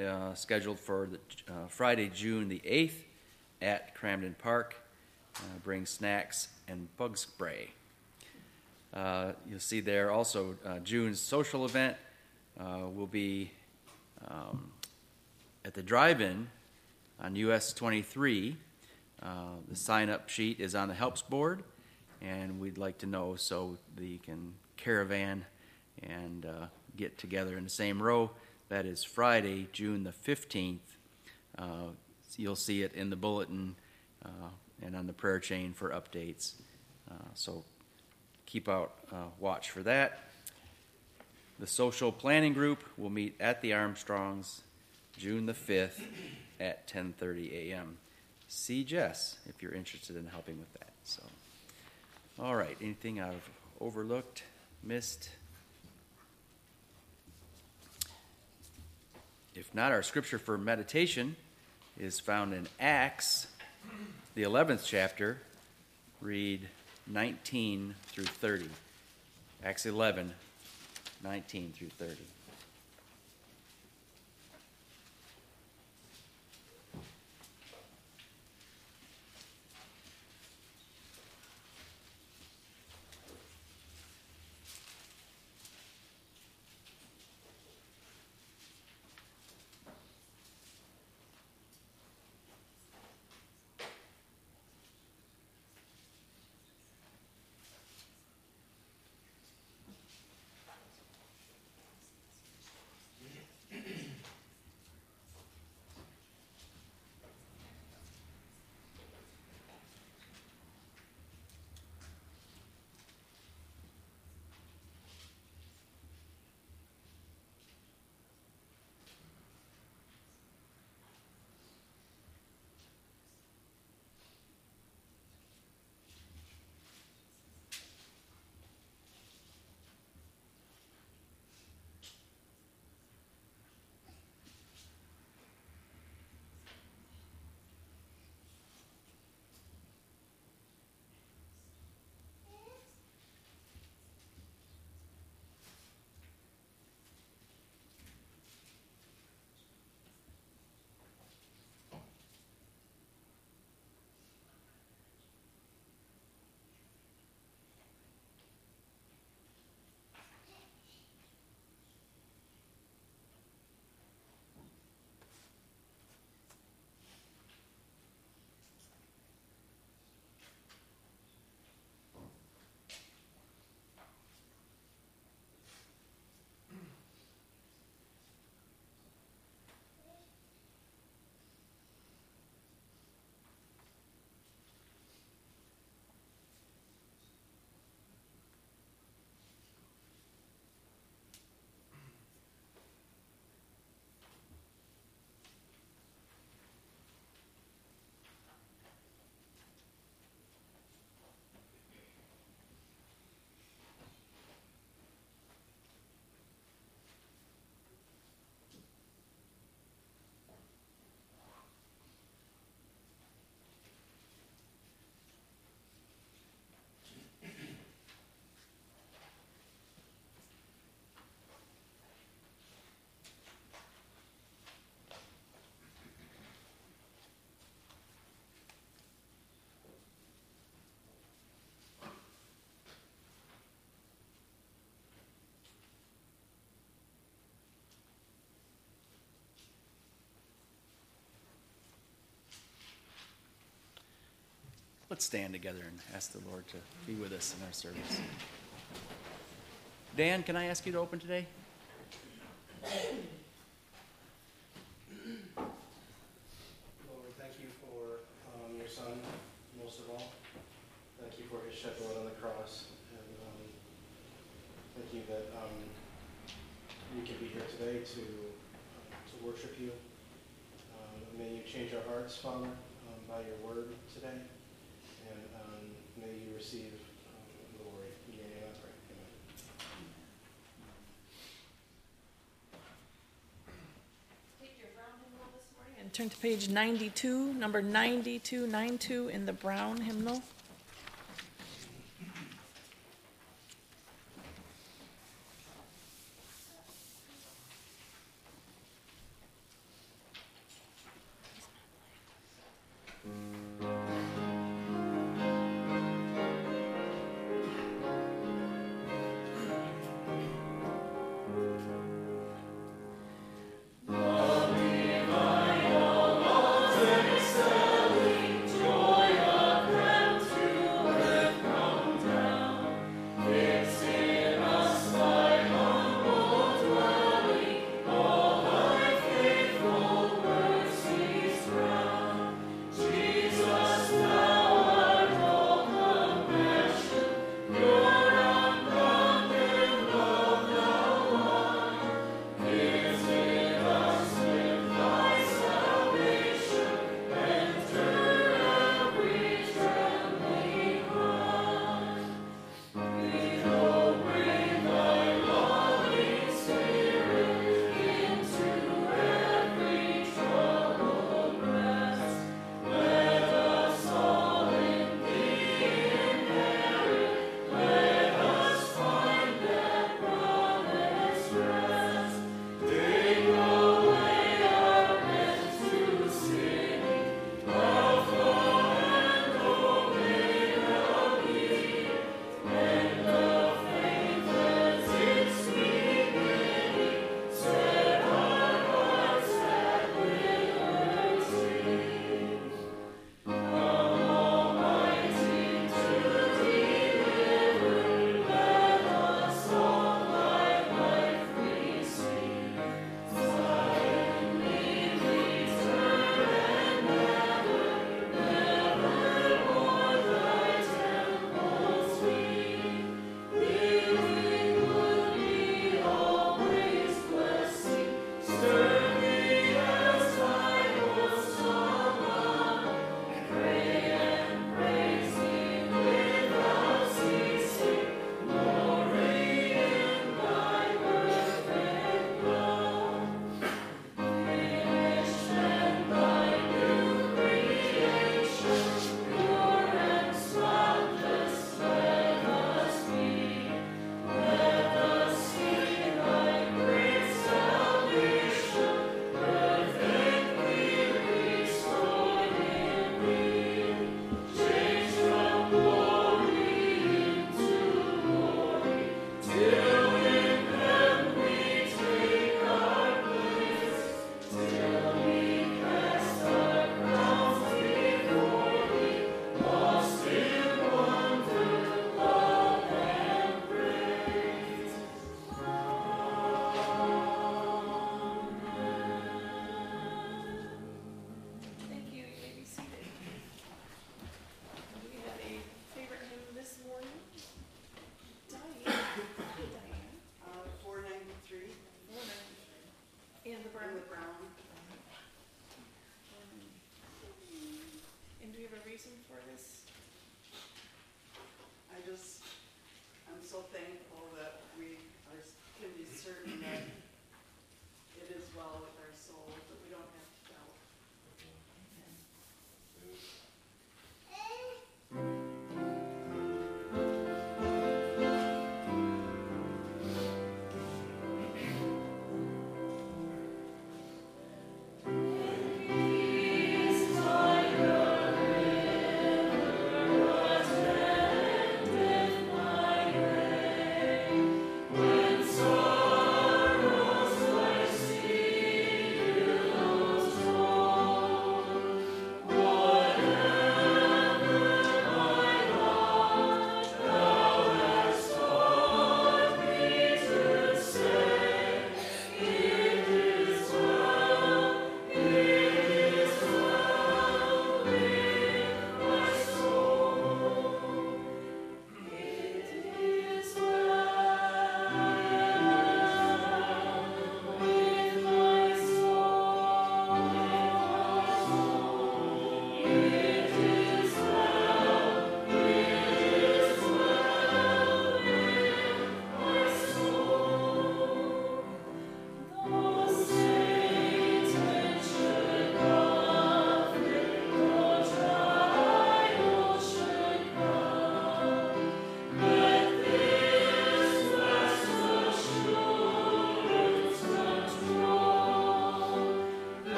uh, scheduled for the, uh, Friday, June the 8th at Cramden Park. Uh, Bring snacks and bug spray. Uh, You'll see there also June's social event will be um, at the drive-in on US 23. Uh, The sign-up sheet is on the helps board, and we'd like to know so you can caravan and get together in the same row. That is Friday, June the 15th. Uh, You'll see it in the bulletin uh, and on the prayer chain for updates. Uh, So keep out uh, watch for that. The social planning group will meet at the Armstrongs June the 5th at 10:30 a.m. See Jess if you're interested in helping with that. So, all right. Anything I've overlooked, missed? If not, our scripture for meditation is found in Acts, the 11th chapter. Read 19 through 30. Acts 11, 19 through 30. Let's stand together and ask the Lord to be with us in our service. Dan, can I ask you to open today? Lord, we thank you for um, your son, most of all. Thank you for his shed blood on the cross. And um, thank you that um, we can be here today to, um, to worship you. Um, may you change our hearts, Father, um, by your word today. And um, may you receive um, glory. In your name I pray. Amen. Take your brown hymnal this morning and turn to page 92, number 9292 in the brown hymnal.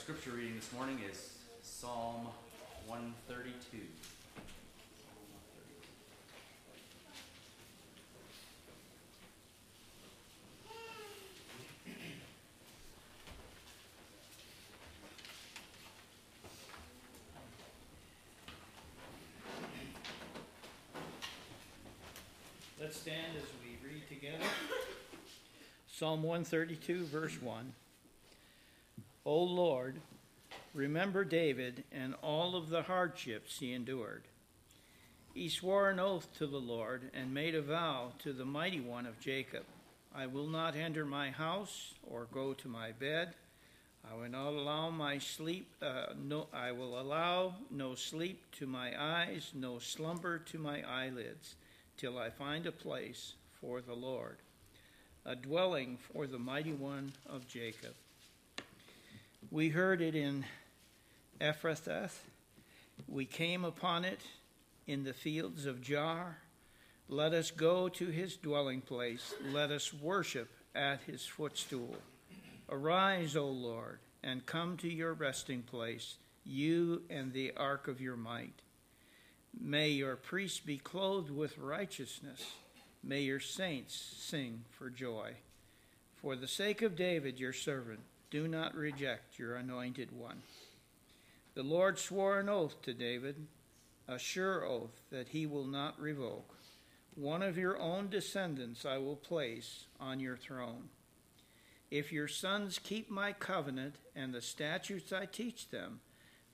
scripture reading this morning is Psalm 132. Let's stand as we read together. Psalm 132, verse 1. O Lord, remember David and all of the hardships he endured. He swore an oath to the Lord and made a vow to the mighty one of Jacob I will not enter my house or go to my bed. I will not allow my sleep, uh, no, I will allow no sleep to my eyes, no slumber to my eyelids, till I find a place for the Lord, a dwelling for the mighty one of Jacob. We heard it in Ephrathah. We came upon it in the fields of Jaar. Let us go to his dwelling place. Let us worship at his footstool. Arise, O Lord, and come to your resting place, you and the ark of your might. May your priests be clothed with righteousness. May your saints sing for joy. For the sake of David, your servant, do not reject your anointed one. The Lord swore an oath to David, a sure oath that he will not revoke. One of your own descendants I will place on your throne. If your sons keep my covenant and the statutes I teach them,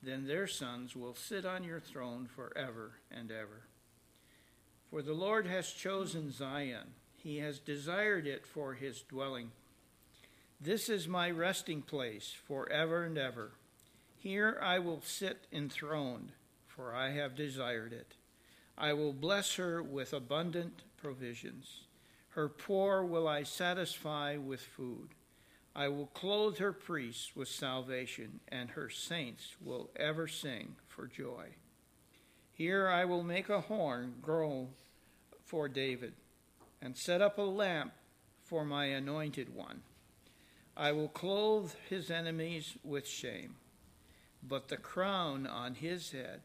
then their sons will sit on your throne forever and ever. For the Lord has chosen Zion, he has desired it for his dwelling. This is my resting place forever and ever. Here I will sit enthroned, for I have desired it. I will bless her with abundant provisions. Her poor will I satisfy with food. I will clothe her priests with salvation, and her saints will ever sing for joy. Here I will make a horn grow for David, and set up a lamp for my anointed one. I will clothe his enemies with shame, but the crown on his head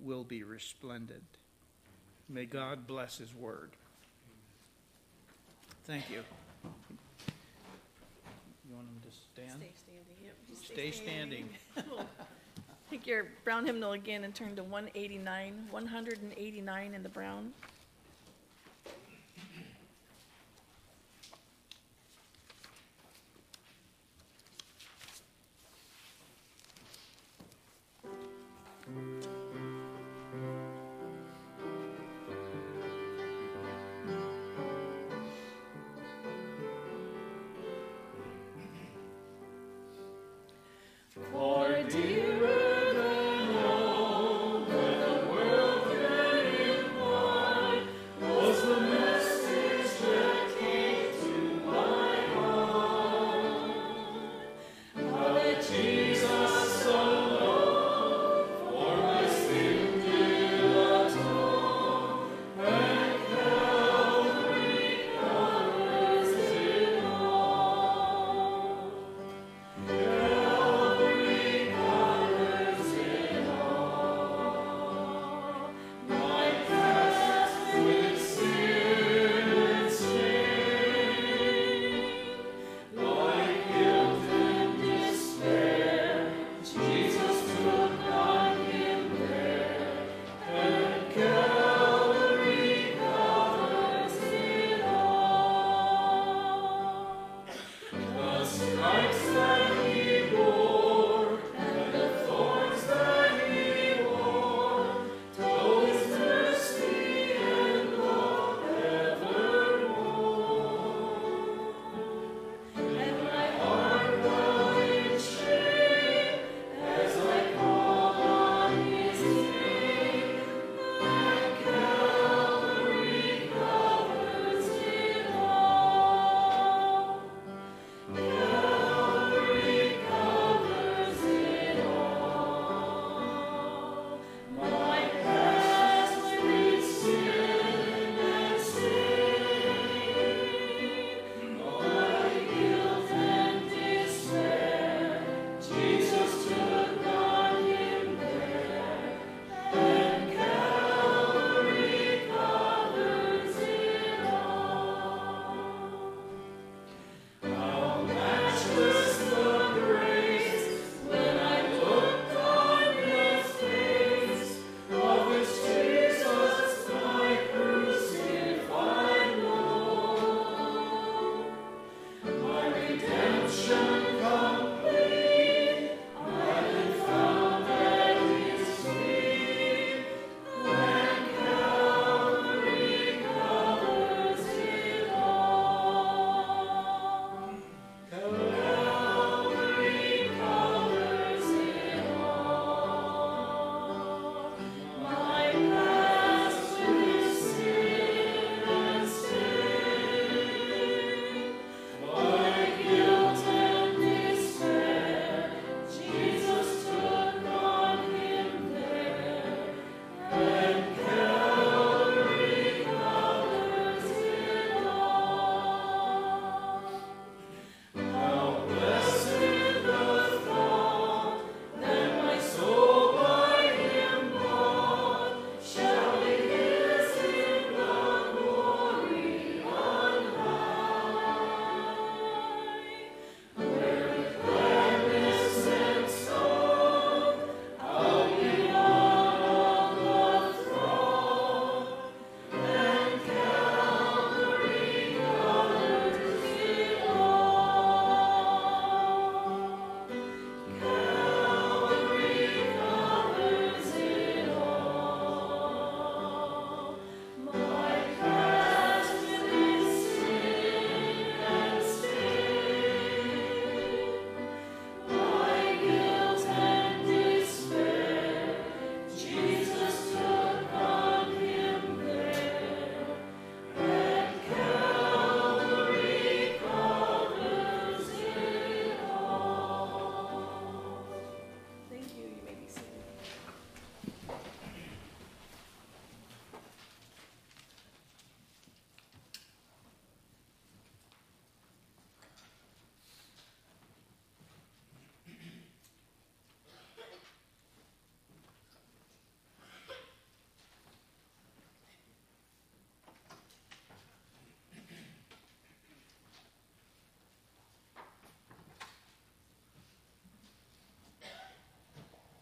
will be resplendent. May God bless his word. Thank you. You want him to stand? Stay standing, yep. just Stay standing. Take your brown hymnal again and turn to one eighty-nine, one hundred and eighty-nine in the brown. For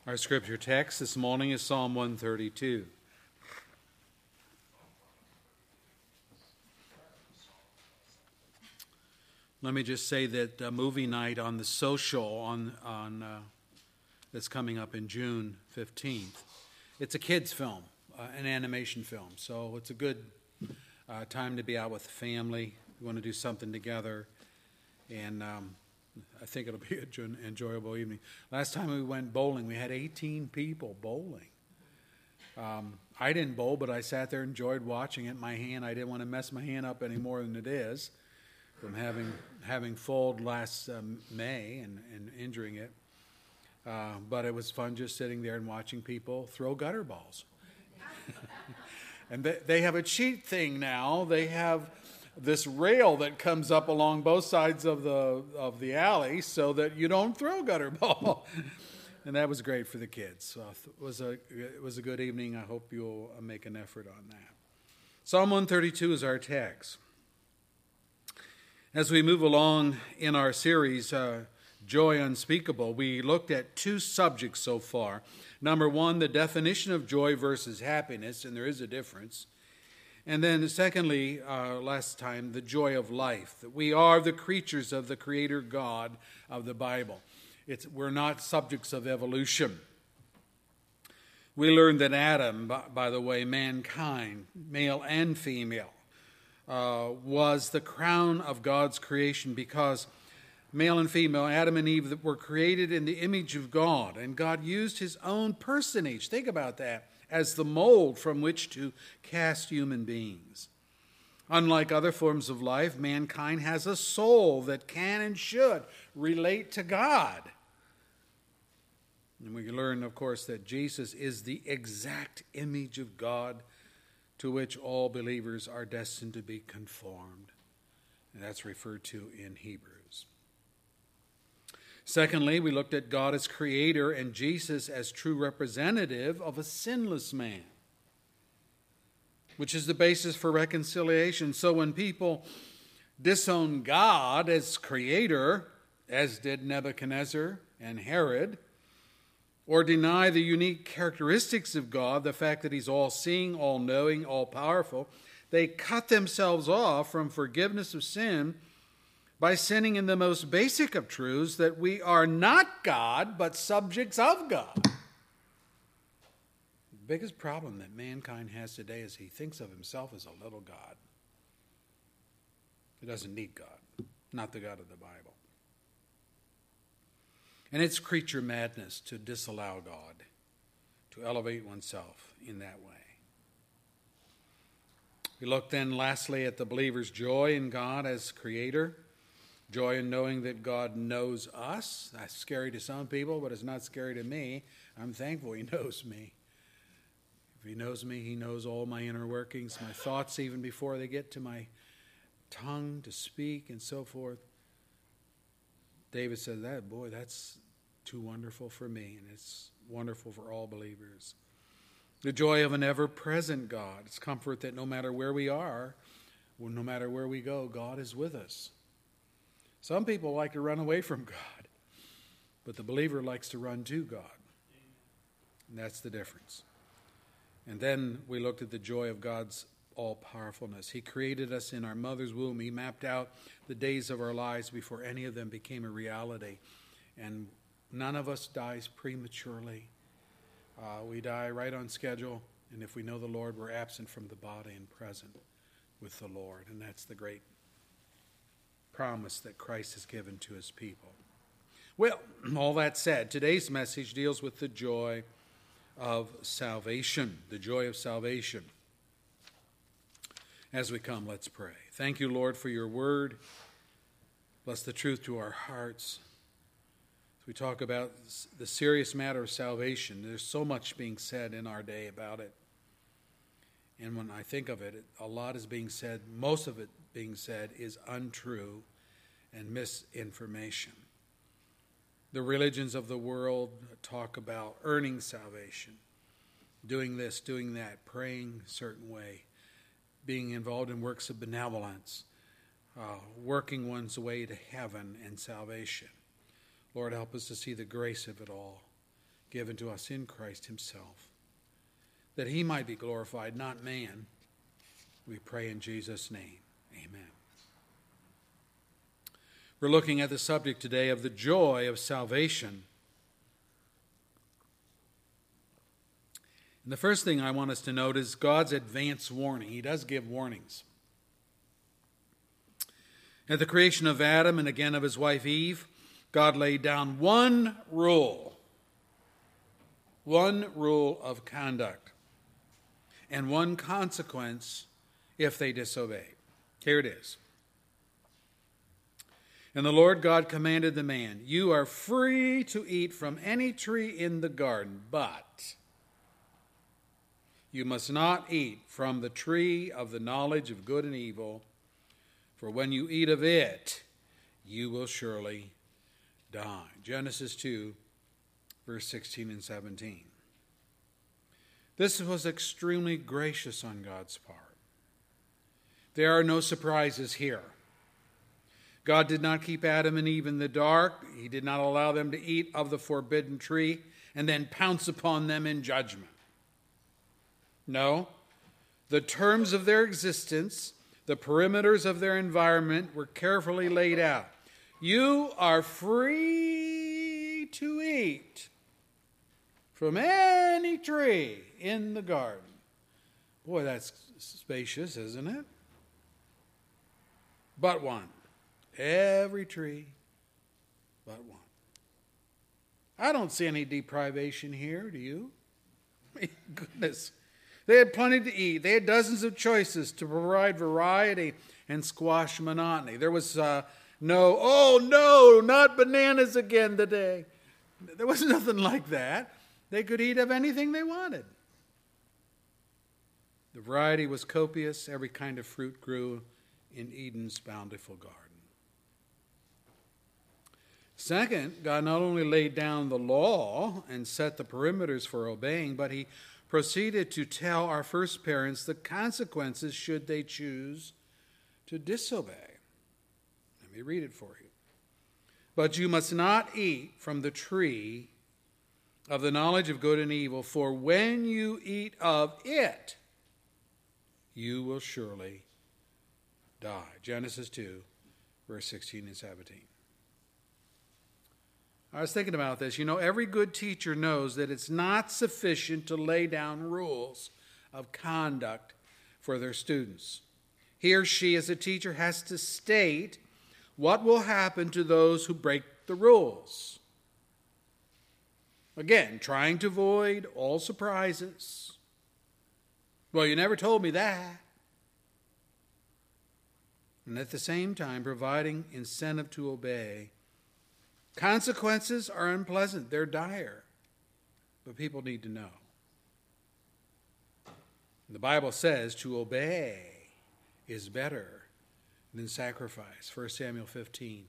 Our scripture text this morning is Psalm 132. Let me just say that uh, movie night on the social on on uh, that's coming up in June 15th. It's a kids film, uh, an animation film, so it's a good uh, time to be out with the family. We want to do something together, and um, I think it'll be an enjoyable evening. Last time we went bowling, we had 18 people bowling. Um, I didn't bowl, but I sat there and enjoyed watching it. My hand, I didn't want to mess my hand up any more than it is from having having foaled last um, May and, and injuring it. Uh, but it was fun just sitting there and watching people throw gutter balls. and they, they have a cheat thing now. They have this rail that comes up along both sides of the of the alley so that you don't throw gutter ball. and that was great for the kids. So it was a it was a good evening. I hope you'll make an effort on that. Psalm 132 is our text. As we move along in our series, uh, Joy Unspeakable, we looked at two subjects so far. Number one, the definition of joy versus happiness, and there is a difference. And then, secondly, uh, last time, the joy of life, that we are the creatures of the Creator God of the Bible. It's, we're not subjects of evolution. We learned that Adam, by, by the way, mankind, male and female, uh, was the crown of God's creation because male and female, Adam and Eve, were created in the image of God, and God used his own personage, think about that, as the mold from which to cast human beings. Unlike other forms of life, mankind has a soul that can and should relate to God. And we learn, of course, that Jesus is the exact image of God to which all believers are destined to be conformed. And that's referred to in Hebrews. Secondly, we looked at God as creator and Jesus as true representative of a sinless man, which is the basis for reconciliation. So when people disown God as creator, as did Nebuchadnezzar and Herod, or deny the unique characteristics of God, the fact that He's all seeing, all knowing, all powerful, they cut themselves off from forgiveness of sin by sinning in the most basic of truths that we are not God, but subjects of God. The biggest problem that mankind has today is he thinks of himself as a little God. He doesn't need God, not the God of the Bible. And it's creature madness to disallow God, to elevate oneself in that way. We look then, lastly, at the believer's joy in God as Creator, joy in knowing that God knows us. That's scary to some people, but it's not scary to me. I'm thankful He knows me. If He knows me, He knows all my inner workings, my thoughts, even before they get to my tongue to speak and so forth. David said, "That boy, that's too wonderful for me, and it's wonderful for all believers." The joy of an ever-present God. It's comfort that no matter where we are, well, no matter where we go, God is with us. Some people like to run away from God, but the believer likes to run to God. And that's the difference. And then we looked at the joy of God's all powerfulness. He created us in our mother's womb. He mapped out the days of our lives before any of them became a reality. And none of us dies prematurely. Uh, we die right on schedule. And if we know the Lord, we're absent from the body and present with the Lord. And that's the great promise that Christ has given to his people. Well, all that said, today's message deals with the joy of salvation. The joy of salvation. As we come, let's pray. Thank you, Lord, for your word. Bless the truth to our hearts. As we talk about the serious matter of salvation, there's so much being said in our day about it. And when I think of it, a lot is being said, most of it being said is untrue and misinformation. The religions of the world talk about earning salvation, doing this, doing that, praying a certain way being involved in works of benevolence, uh, working one's way to heaven and salvation. Lord, help us to see the grace of it all. given to us in Christ Himself, that He might be glorified, not man. We pray in Jesus' name. Amen. We're looking at the subject today of the joy of salvation. And the first thing I want us to note is God's advance warning. He does give warnings. At the creation of Adam and again of his wife Eve, God laid down one rule, one rule of conduct, and one consequence if they disobey. Here it is. And the Lord God commanded the man, You are free to eat from any tree in the garden, but you must not eat from the tree of the knowledge of good and evil, for when you eat of it, you will surely die. Genesis 2, verse 16 and 17. This was extremely gracious on God's part. There are no surprises here. God did not keep Adam and Eve in the dark. He did not allow them to eat of the forbidden tree and then pounce upon them in judgment. No. The terms of their existence, the perimeters of their environment were carefully laid out. You are free to eat from any tree in the garden. Boy, that's spacious, isn't it? But one. Every tree but one. I don't see any deprivation here, do you? Goodness. They had plenty to eat. They had dozens of choices to provide variety and squash monotony. There was uh, no, oh no, not bananas again today. There was nothing like that. They could eat of anything they wanted. The variety was copious. Every kind of fruit grew in Eden's bountiful garden. Second, God not only laid down the law and set the perimeters for obeying, but He proceeded to tell our first parents the consequences should they choose to disobey. Let me read it for you. But you must not eat from the tree of the knowledge of good and evil, for when you eat of it, you will surely die. Genesis 2, verse 16 and 17. I was thinking about this. You know, every good teacher knows that it's not sufficient to lay down rules of conduct for their students. He or she, as a teacher, has to state what will happen to those who break the rules. Again, trying to avoid all surprises. Well, you never told me that. And at the same time, providing incentive to obey Consequences are unpleasant, they're dire, but people need to know. The Bible says to obey is better than sacrifice. 1 Samuel 15,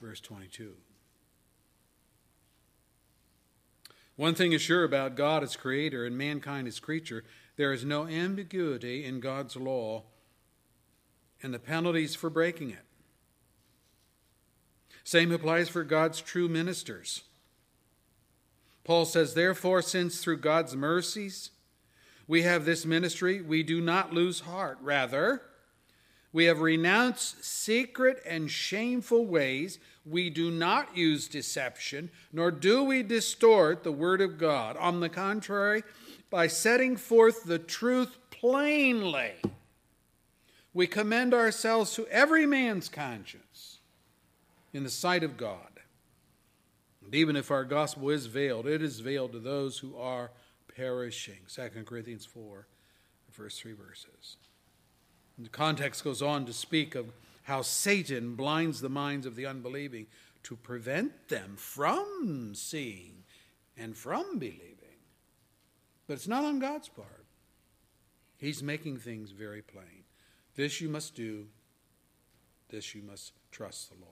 verse 22. One thing is sure about God as creator and mankind as creature there is no ambiguity in God's law and the penalties for breaking it. Same applies for God's true ministers. Paul says, Therefore, since through God's mercies we have this ministry, we do not lose heart. Rather, we have renounced secret and shameful ways. We do not use deception, nor do we distort the word of God. On the contrary, by setting forth the truth plainly, we commend ourselves to every man's conscience in the sight of God. And even if our gospel is veiled, it is veiled to those who are perishing. 2 Corinthians 4, the first three verses. And the context goes on to speak of how Satan blinds the minds of the unbelieving to prevent them from seeing and from believing. But it's not on God's part. He's making things very plain. This you must do, this you must trust the Lord.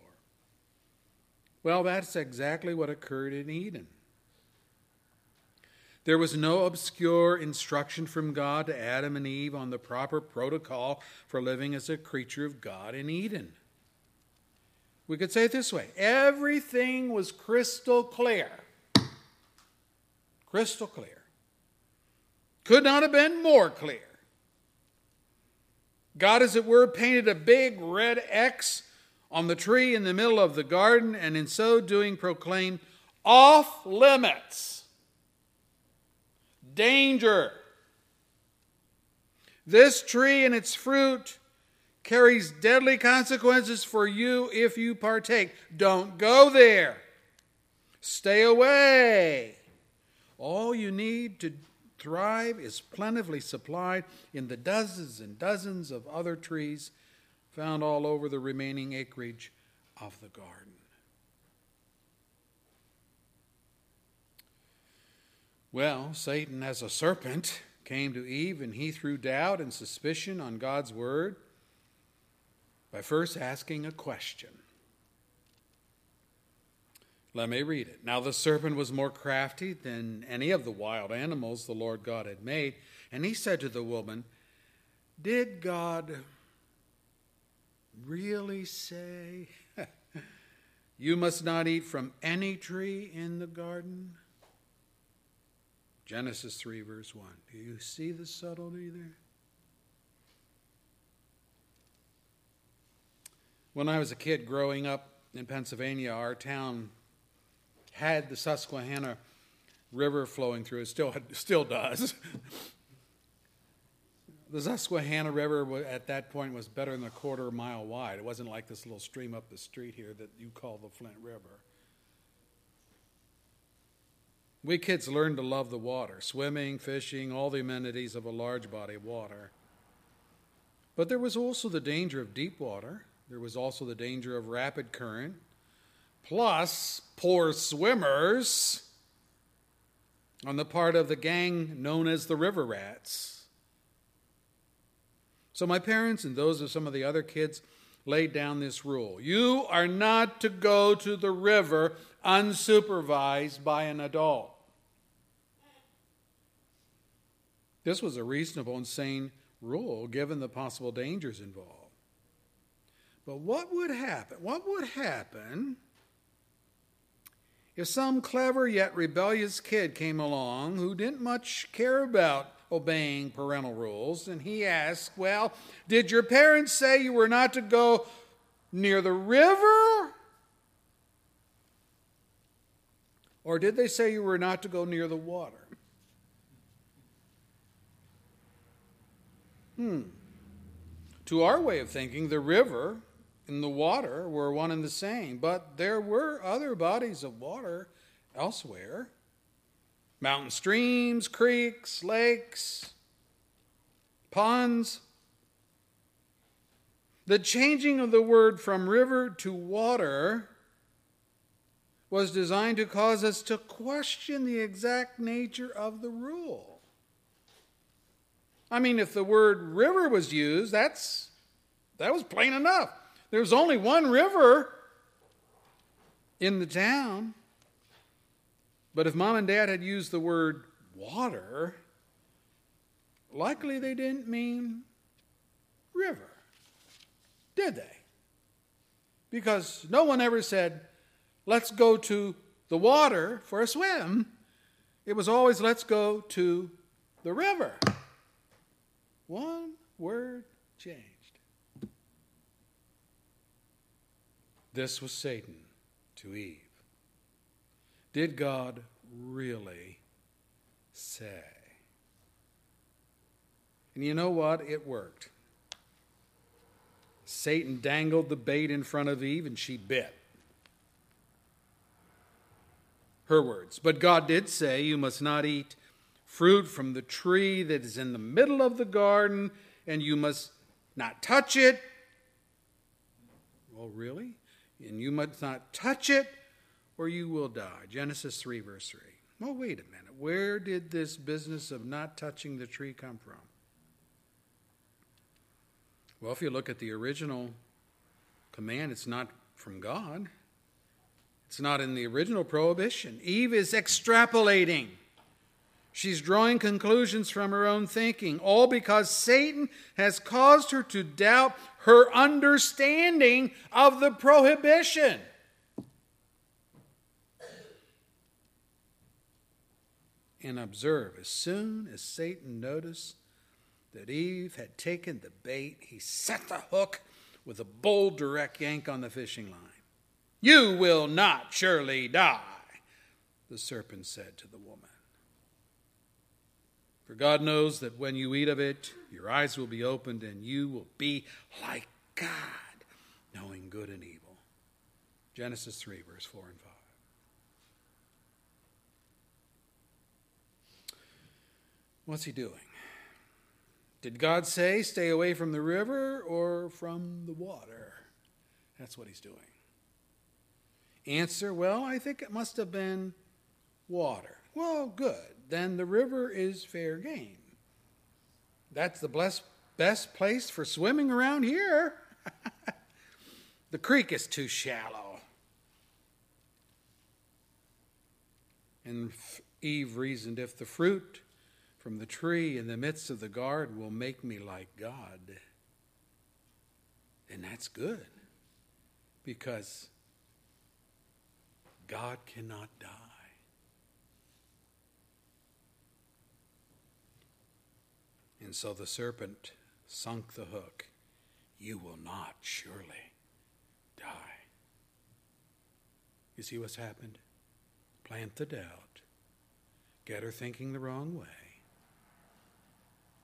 Well, that's exactly what occurred in Eden. There was no obscure instruction from God to Adam and Eve on the proper protocol for living as a creature of God in Eden. We could say it this way everything was crystal clear. Crystal clear. Could not have been more clear. God, as it were, painted a big red X on the tree in the middle of the garden, and in so doing proclaimed off limits, danger. This tree and its fruit carries deadly consequences for you if you partake. Don't go there. Stay away. All you need to thrive is plentifully supplied in the dozens and dozens of other trees found all over the remaining acreage of the garden. Well, Satan, as a serpent, came to Eve and he threw doubt and suspicion on God's word by first asking a question. Let me read it. Now the serpent was more crafty than any of the wild animals the Lord God had made, and he said to the woman, Did God really say, You must not eat from any tree in the garden? Genesis 3, verse 1. Do you see the subtlety there? When I was a kid growing up in Pennsylvania, our town had the Susquehanna River flowing through it, still, still does. the Susquehanna River at that point was better than a quarter mile wide. It wasn't like this little stream up the street here that you call the Flint River. We kids learned to love the water swimming, fishing, all the amenities of a large body of water. But there was also the danger of deep water, there was also the danger of rapid current, plus poor swimmers on the part of the gang known as the River Rats. So my parents and those of some of the other kids laid down this rule you are not to go to the river unsupervised by an adult. This was a reasonable and sane rule given the possible dangers involved. But what would happen? What would happen if some clever yet rebellious kid came along who didn't much care about obeying parental rules and he asked, Well, did your parents say you were not to go near the river? Or did they say you were not to go near the water? Hmm. To our way of thinking, the river and the water were one and the same, but there were other bodies of water elsewhere mountain streams, creeks, lakes, ponds. The changing of the word from river to water was designed to cause us to question the exact nature of the rule. I mean, if the word river was used, that's that was plain enough. There's only one river in the town. But if mom and dad had used the word water, likely they didn't mean river, did they? Because no one ever said, let's go to the water for a swim. It was always, let's go to the river. One word changed. This was Satan to Eve. Did God really say? And you know what? It worked. Satan dangled the bait in front of Eve and she bit. Her words. But God did say, You must not eat fruit from the tree that is in the middle of the garden, and you must not touch it. Well, really? And you must not touch it, or you will die. Genesis 3, verse 3. Well, wait a minute. Where did this business of not touching the tree come from? Well, if you look at the original command, it's not from God. It's not in the original prohibition. Eve is extrapolating She's drawing conclusions from her own thinking, all because Satan has caused her to doubt her understanding of the prohibition. and observe. As soon as Satan noticed that Eve had taken the bait, he set the hook with a bold, direct yank on the fishing line. You will not surely die, the serpent said to the woman. For God knows that when you eat of it, your eyes will be opened and you will be like God, knowing good and evil. Genesis 3, verse 4 and 5. What's he doing? Did God say, stay away from the river or from the water? That's what he's doing. Answer, well, I think it must have been water. Well, good. Then the river is fair game. That's the blessed, best place for swimming around here. the creek is too shallow. And Eve reasoned if the fruit from the tree in the midst of the garden will make me like God. And that's good because God cannot die. And so the serpent sunk the hook. You will not surely die. You see what's happened? Plant the doubt, get her thinking the wrong way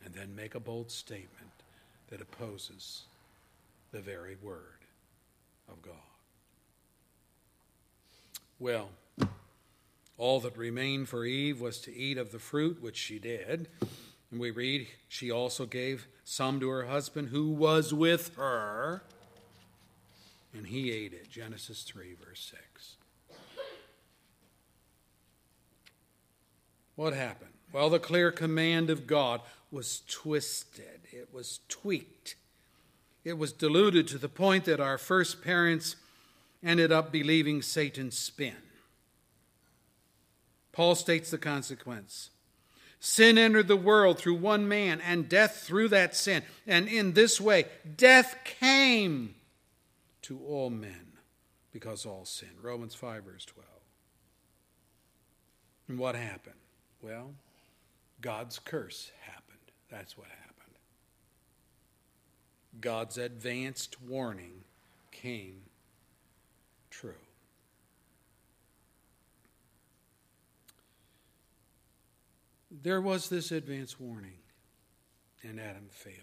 and then make a bold statement that opposes the very word of God. Well, all that remained for Eve was to eat of the fruit, which she did. And we read, she also gave some to her husband who was with her, and he ate it. Genesis 3, verse 6. What happened? Well, the clear command of God was twisted, it was tweaked, it was diluted to the point that our first parents ended up believing Satan's spin. Paul states the consequence. Sin entered the world through one man, and death through that sin. And in this way, death came to all men because all sin. Romans 5, verse 12. And what happened? Well, God's curse happened. That's what happened. God's advanced warning came true. There was this advance warning, and Adam failed.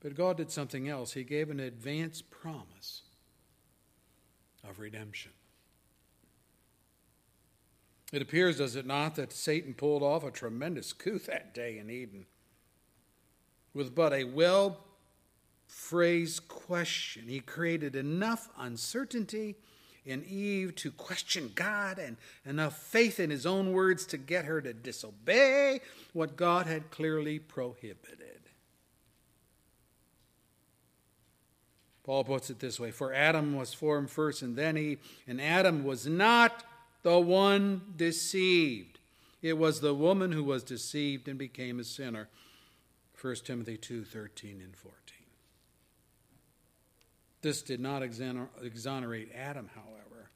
But God did something else. He gave an advance promise of redemption. It appears, does it not, that Satan pulled off a tremendous coup that day in Eden with but a well phrased question. He created enough uncertainty in Eve to question God and enough faith in his own words to get her to disobey what God had clearly prohibited. Paul puts it this way For Adam was formed first and then Eve, and Adam was not the one deceived. It was the woman who was deceived and became a sinner. 1 Timothy 2 13 and 14. This did not exonerate Adam, however.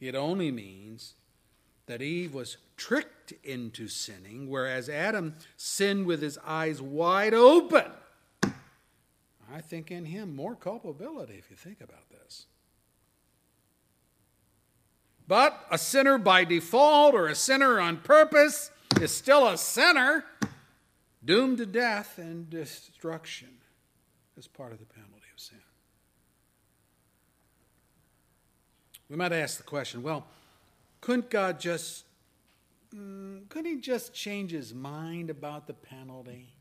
It only means that Eve was tricked into sinning, whereas Adam sinned with his eyes wide open. I think in him more culpability if you think about this. But a sinner by default or a sinner on purpose is still a sinner, doomed to death and destruction as part of the penalty of sin. We might ask the question well, couldn't God just, mm, couldn't He just change His mind about the penalty?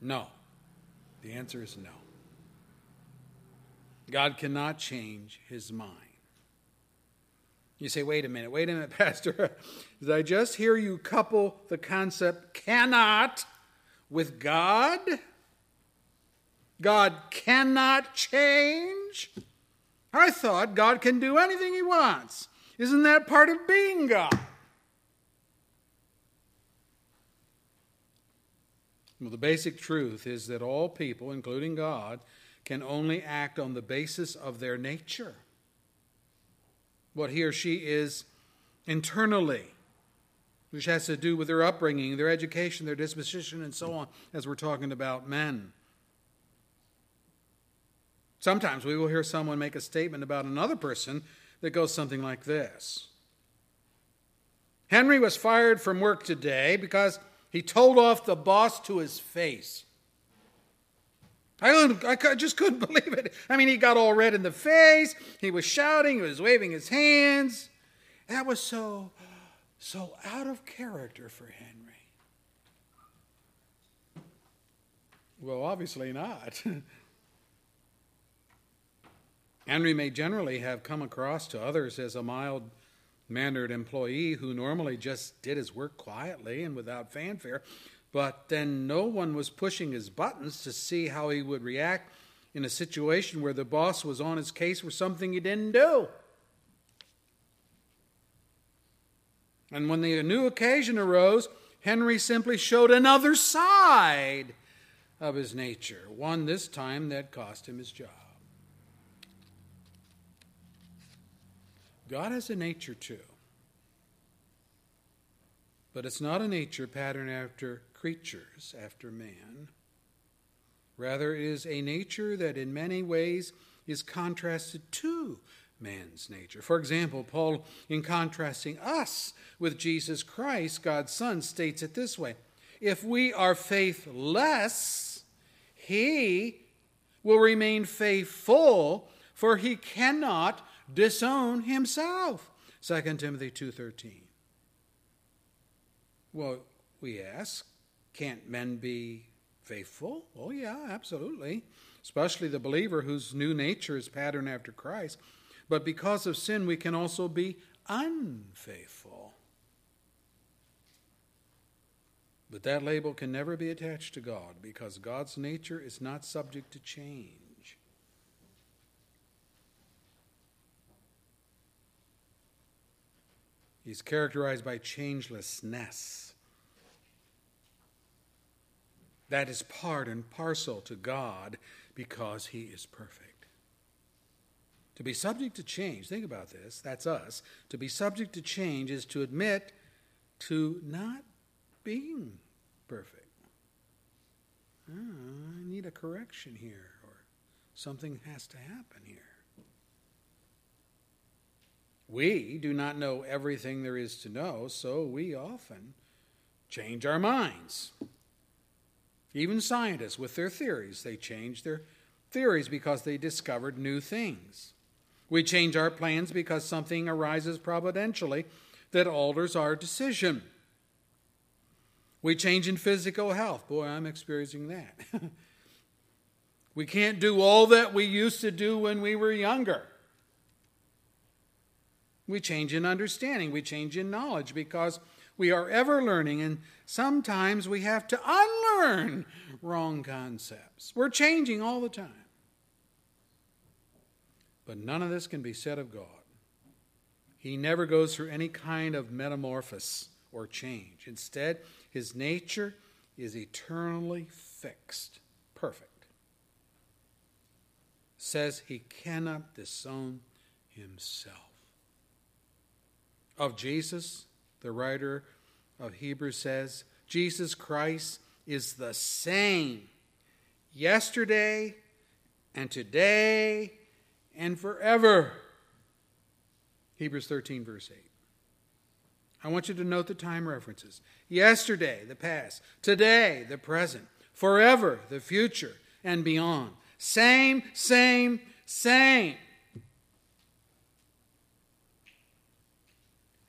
No. The answer is no. God cannot change his mind. You say, wait a minute, wait a minute, Pastor. Did I just hear you couple the concept cannot with God? God cannot change? I thought God can do anything he wants. Isn't that part of being God? Well, the basic truth is that all people, including God, can only act on the basis of their nature. what he or she is internally, which has to do with their upbringing, their education, their disposition, and so on, as we're talking about men. Sometimes we will hear someone make a statement about another person that goes something like this Henry was fired from work today because he told off the boss to his face. I, I just couldn't believe it. I mean, he got all red in the face. He was shouting. He was waving his hands. That was so, so out of character for Henry. Well, obviously not. Henry may generally have come across to others as a mild mannered employee who normally just did his work quietly and without fanfare, but then no one was pushing his buttons to see how he would react in a situation where the boss was on his case for something he didn't do. And when the new occasion arose, Henry simply showed another side of his nature, one this time that cost him his job. God has a nature too. But it's not a nature patterned after creatures, after man. Rather, it is a nature that in many ways is contrasted to man's nature. For example, Paul, in contrasting us with Jesus Christ, God's Son, states it this way If we are faithless, he will remain faithful, for he cannot disown himself. 2 Timothy 2:13. Well, we ask, can't men be faithful? Oh yeah, absolutely. Especially the believer whose new nature is patterned after Christ. But because of sin, we can also be unfaithful. But that label can never be attached to God because God's nature is not subject to change. He's characterized by changelessness. That is part and parcel to God because He is perfect. To be subject to change, think about this, that's us. To be subject to change is to admit to not being perfect. Oh, I need a correction here, or something has to happen here. We do not know everything there is to know, so we often change our minds. Even scientists, with their theories, they change their theories because they discovered new things. We change our plans because something arises providentially that alters our decision. We change in physical health. Boy, I'm experiencing that. we can't do all that we used to do when we were younger. We change in understanding, we change in knowledge because we are ever learning, and sometimes we have to unlearn wrong concepts. We're changing all the time. But none of this can be said of God. He never goes through any kind of metamorphosis or change. Instead, his nature is eternally fixed, perfect. Says he cannot disown himself of Jesus, the writer of Hebrews says, Jesus Christ is the same yesterday and today and forever. Hebrews 13, verse 8. I want you to note the time references. Yesterday, the past. Today, the present. Forever, the future, and beyond. Same, same, same.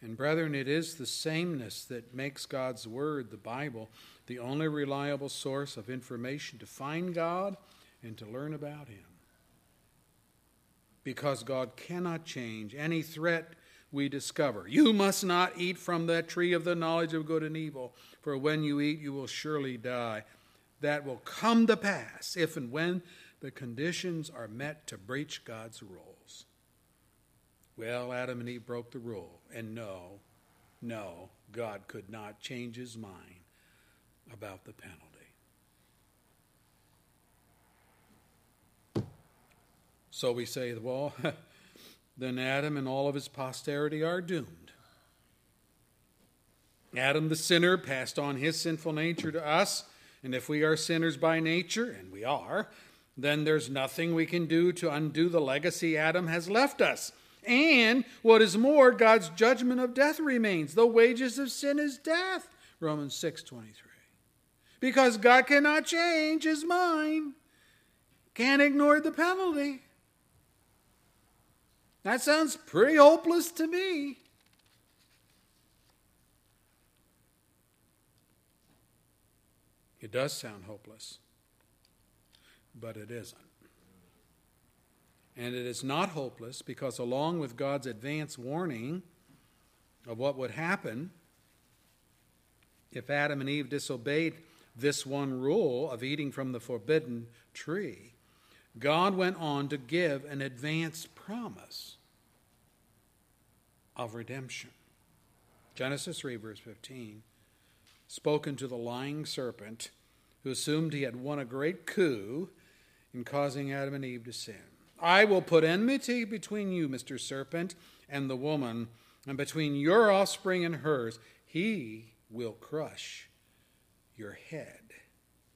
And brethren, it is the sameness that makes God's Word, the Bible, the only reliable source of information to find God and to learn about Him. Because God cannot change any threat we discover. You must not eat from that tree of the knowledge of good and evil, for when you eat, you will surely die. That will come to pass if and when the conditions are met to breach God's rules. Well, Adam and Eve broke the rule. And no, no, God could not change his mind about the penalty. So we say, well, then Adam and all of his posterity are doomed. Adam the sinner passed on his sinful nature to us, and if we are sinners by nature, and we are, then there's nothing we can do to undo the legacy Adam has left us. And what is more, God's judgment of death remains. The wages of sin is death. Romans 6:23. Because God cannot change his mind. Can't ignore the penalty. That sounds pretty hopeless to me. It does sound hopeless, but it isn't. And it is not hopeless because, along with God's advance warning of what would happen if Adam and Eve disobeyed this one rule of eating from the forbidden tree, God went on to give an advance promise of redemption. Genesis 3, verse 15, spoken to the lying serpent who assumed he had won a great coup in causing Adam and Eve to sin. I will put enmity between you, Mr. Serpent, and the woman, and between your offspring and hers. He will crush your head.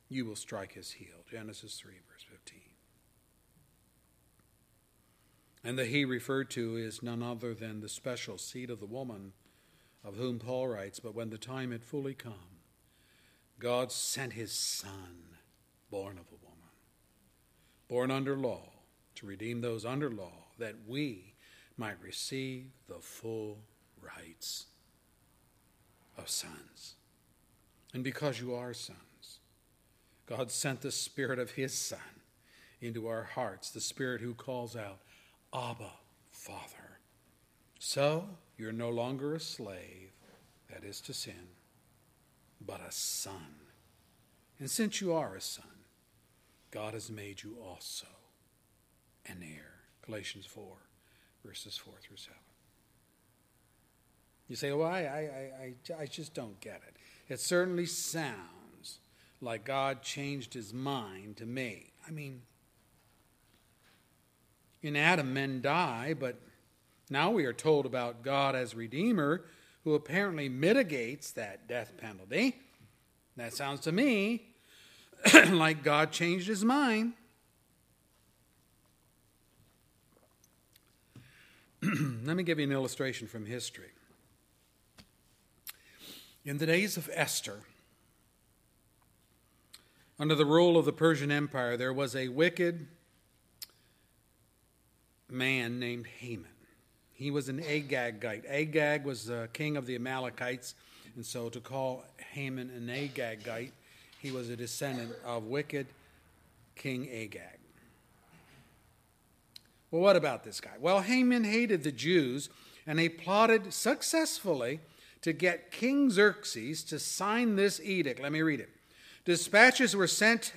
You will strike his heel. Genesis 3, verse 15. And the he referred to is none other than the special seed of the woman, of whom Paul writes, But when the time had fully come, God sent his Son, born of a woman, born under law to redeem those under law, that we might receive the full rights of sons. And because you are sons, God sent the Spirit of His Son into our hearts, the Spirit who calls out, Abba, Father. So you're no longer a slave, that is to sin, but a son. And since you are a son, God has made you also and heir. Galatians 4, verses 4 through 7. You say, well, I, I, I, I just don't get it. It certainly sounds like God changed his mind to me. I mean, in Adam, men die, but now we are told about God as Redeemer who apparently mitigates that death penalty. That sounds to me like God changed his mind. Let me give you an illustration from history. In the days of Esther, under the rule of the Persian Empire, there was a wicked man named Haman. He was an Agagite. Agag was the king of the Amalekites, and so to call Haman an Agagite, he was a descendant of wicked King Agag. Well, what about this guy? Well, Haman hated the Jews, and he plotted successfully to get King Xerxes to sign this edict. Let me read it. Dispatches were sent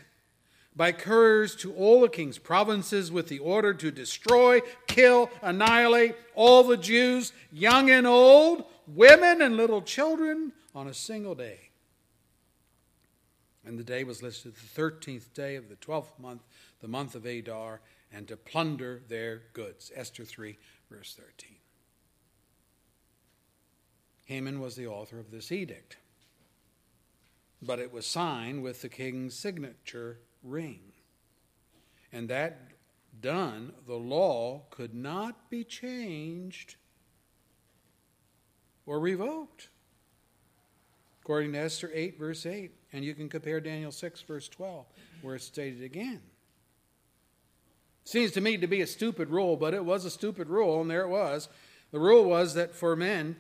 by couriers to all the king's provinces with the order to destroy, kill, annihilate all the Jews, young and old, women and little children, on a single day. And the day was listed the 13th day of the 12th month, the month of Adar, and to plunder their goods. Esther 3, verse 13. Haman was the author of this edict, but it was signed with the king's signature ring. And that done, the law could not be changed or revoked. According to Esther 8, verse 8. And you can compare Daniel 6, verse 12, where it's stated again. Seems to me to be a stupid rule, but it was a stupid rule, and there it was. The rule was that for men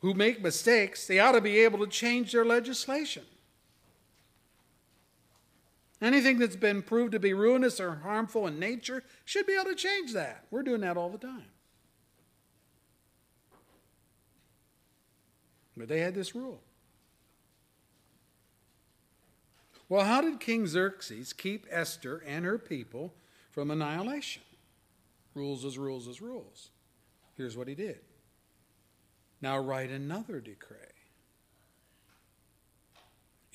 who make mistakes, they ought to be able to change their legislation. Anything that's been proved to be ruinous or harmful in nature should be able to change that. We're doing that all the time. But they had this rule. Well, how did King Xerxes keep Esther and her people from annihilation? Rules as rules as rules. Here's what he did. Now write another decree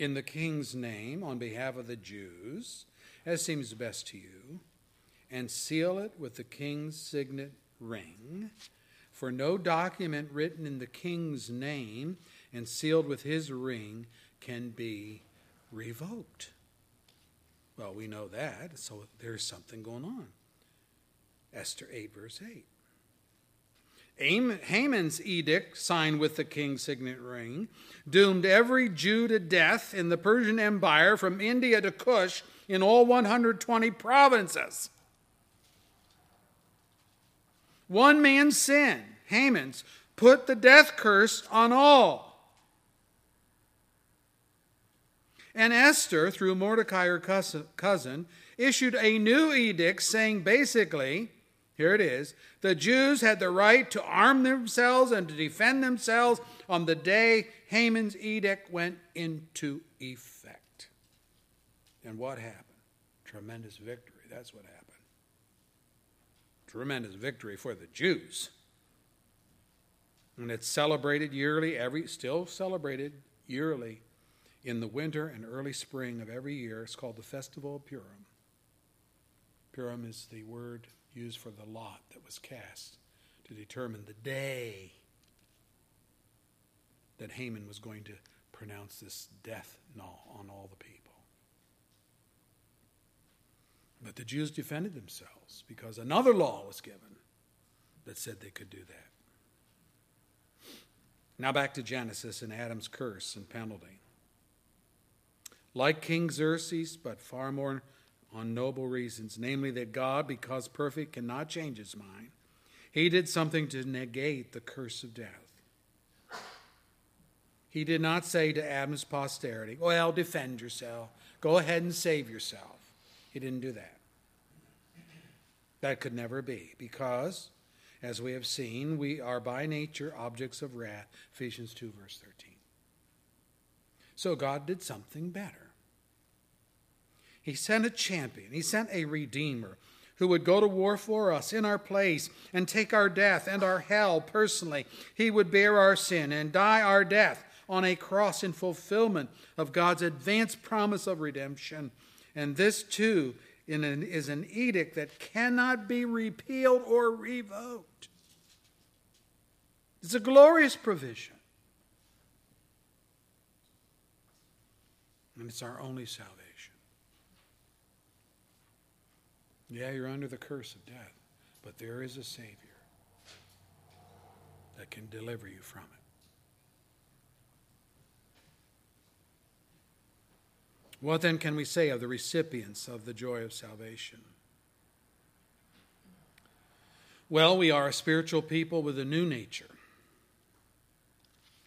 in the king's name on behalf of the Jews, as seems best to you, and seal it with the king's signet ring. For no document written in the king's name and sealed with his ring can be revoked. Well, we know that, so there's something going on. Esther 8, verse 8. Haman's edict, signed with the king's signet ring, doomed every Jew to death in the Persian Empire from India to Kush in all 120 provinces. One man's sin, Haman's, put the death curse on all. And Esther, through Mordecai, her cousin, issued a new edict saying basically, here it is, the Jews had the right to arm themselves and to defend themselves on the day Haman's edict went into effect. And what happened? Tremendous victory. That's what happened. Tremendous victory for the Jews. And it's celebrated yearly, every still celebrated yearly in the winter and early spring of every year. It's called the Festival of Purim. Purim is the word used for the lot that was cast to determine the day that Haman was going to pronounce this death knell on all the people. But the Jews defended themselves because another law was given that said they could do that. Now back to Genesis and Adam's curse and penalty. Like King Xerxes, but far more on noble reasons, namely that God, because perfect, cannot change his mind. He did something to negate the curse of death. He did not say to Adam's posterity, Well, defend yourself. Go ahead and save yourself. He didn't do that. That could never be, because, as we have seen, we are by nature objects of wrath. Ephesians 2, verse 13. So God did something better. He sent a champion, He sent a redeemer who would go to war for us in our place and take our death and our hell personally. He would bear our sin and die our death on a cross in fulfillment of God's advanced promise of redemption. And this, too, an, is an edict that cannot be repealed or revoked. It's a glorious provision. And it's our only salvation. Yeah, you're under the curse of death, but there is a Savior that can deliver you from it. What then can we say of the recipients of the joy of salvation? Well, we are a spiritual people with a new nature.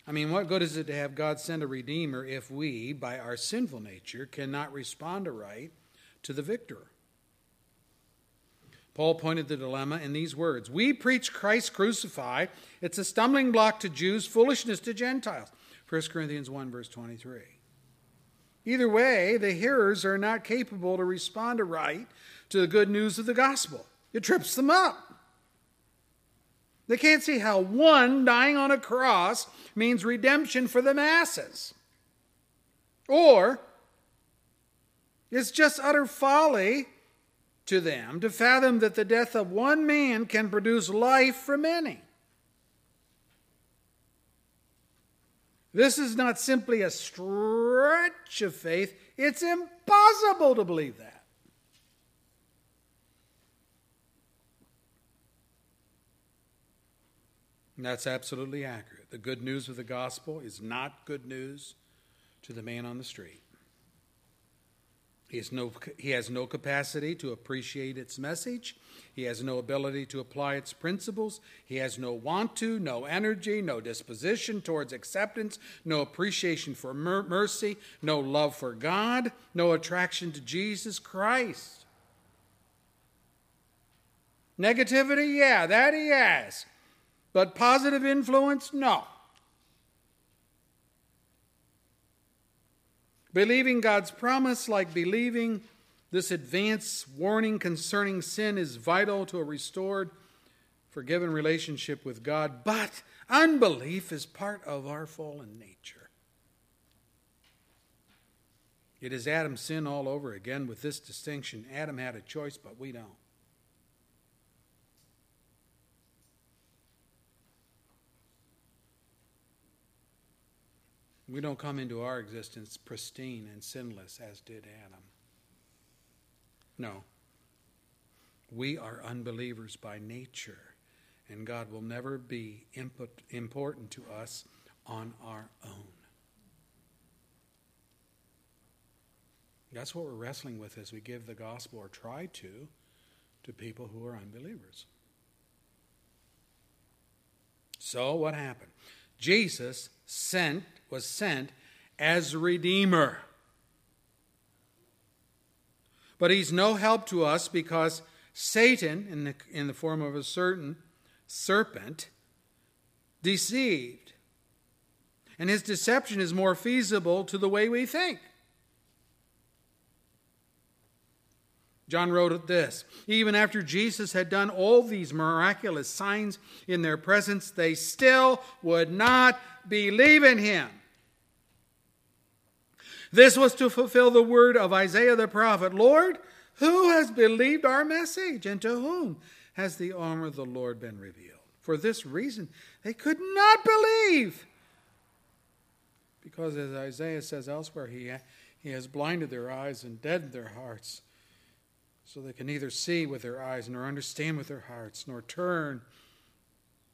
I mean, what good is it to have God send a Redeemer if we, by our sinful nature, cannot respond aright to the victor? Paul pointed the dilemma in these words We preach Christ crucified. It's a stumbling block to Jews, foolishness to Gentiles. 1 Corinthians 1, verse 23. Either way, the hearers are not capable to respond aright to the good news of the gospel. It trips them up. They can't see how one dying on a cross means redemption for the masses. Or it's just utter folly to them to fathom that the death of one man can produce life for many. This is not simply a stretch of faith, it's impossible to believe that. That's absolutely accurate. The good news of the gospel is not good news to the man on the street. He has, no, he has no capacity to appreciate its message. He has no ability to apply its principles. He has no want to, no energy, no disposition towards acceptance, no appreciation for mer- mercy, no love for God, no attraction to Jesus Christ. Negativity, yeah, that he has. But positive influence, no. Believing God's promise, like believing this advance warning concerning sin, is vital to a restored, forgiven relationship with God, but unbelief is part of our fallen nature. It is Adam's sin all over again with this distinction Adam had a choice, but we don't. We don't come into our existence pristine and sinless as did Adam. No. We are unbelievers by nature, and God will never be input, important to us on our own. That's what we're wrestling with as we give the gospel, or try to, to people who are unbelievers. So, what happened? Jesus sent was sent as redeemer. But he's no help to us because Satan, in the, in the form of a certain serpent, deceived. And his deception is more feasible to the way we think. John wrote this Even after Jesus had done all these miraculous signs in their presence, they still would not believe in him. This was to fulfill the word of Isaiah the prophet Lord, who has believed our message, and to whom has the arm of the Lord been revealed? For this reason, they could not believe. Because, as Isaiah says elsewhere, he, he has blinded their eyes and deadened their hearts so they can neither see with their eyes, nor understand with their hearts, nor turn,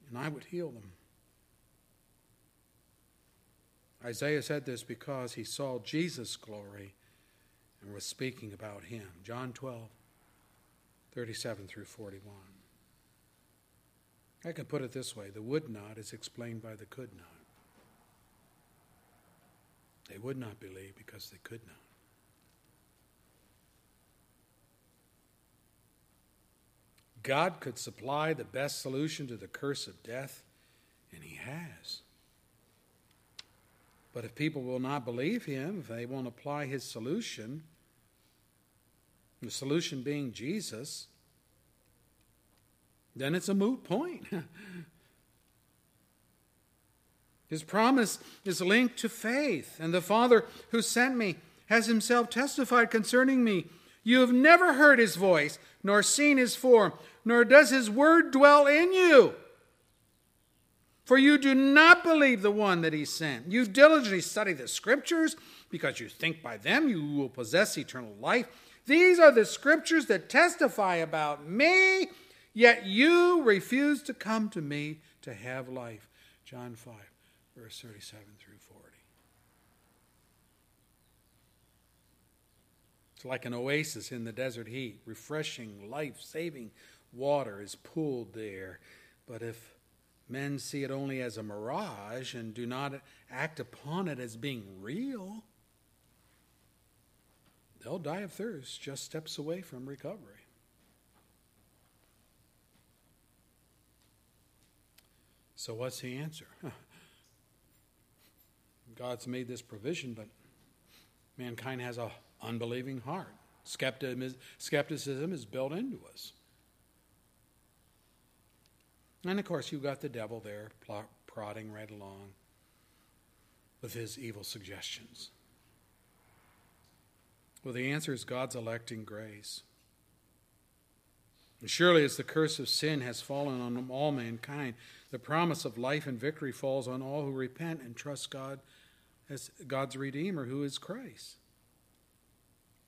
and I would heal them. Isaiah said this because he saw Jesus' glory and was speaking about him. John 12, 37 through 41. I can put it this way the would not is explained by the could not. They would not believe because they could not. God could supply the best solution to the curse of death, and He has. But if people will not believe Him, if they won't apply His solution, the solution being Jesus, then it's a moot point. His promise is linked to faith, and the Father who sent me has himself testified concerning me. You have never heard his voice, nor seen his form, nor does his word dwell in you. For you do not believe the one that he sent. You diligently study the scriptures because you think by them you will possess eternal life. These are the scriptures that testify about me, yet you refuse to come to me to have life. John 5, verse 37 through 40. It's like an oasis in the desert heat, refreshing, life saving water is pooled there. But if men see it only as a mirage and do not act upon it as being real, they'll die of thirst just steps away from recovery. So, what's the answer? God's made this provision, but mankind has a unbelieving heart. Skepticism is built into us. And of course, you've got the devil there prodding right along with his evil suggestions. Well, the answer is God's electing grace. And surely, as the curse of sin has fallen on all mankind, the promise of life and victory falls on all who repent and trust God as God's Redeemer, who is Christ.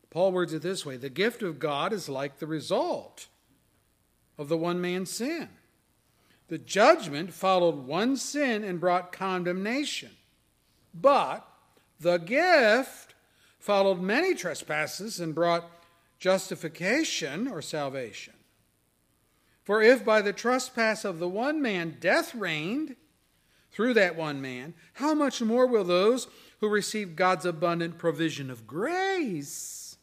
Paul words it this way the gift of God is like the result of the one man's sin. The judgment followed one sin and brought condemnation. But the gift followed many trespasses and brought justification or salvation. For if by the trespass of the one man death reigned through that one man, how much more will those who receive God's abundant provision of grace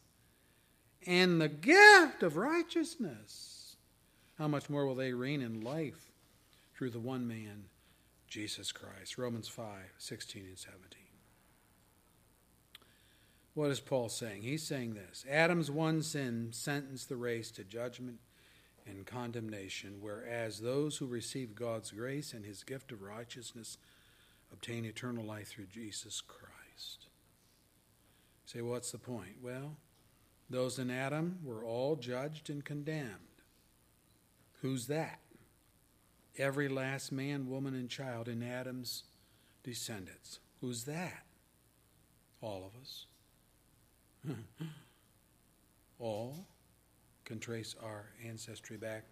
and the gift of righteousness, how much more will they reign in life through the one man, Jesus Christ. Romans 5 16 and 17. What is Paul saying? He's saying this Adam's one sin sentenced the race to judgment and condemnation, whereas those who receive God's grace and his gift of righteousness obtain eternal life through Jesus Christ. say, what's the point? Well, those in Adam were all judged and condemned. Who's that? Every last man, woman, and child in Adam's descendants. Who's that? All of us. All can trace our ancestry back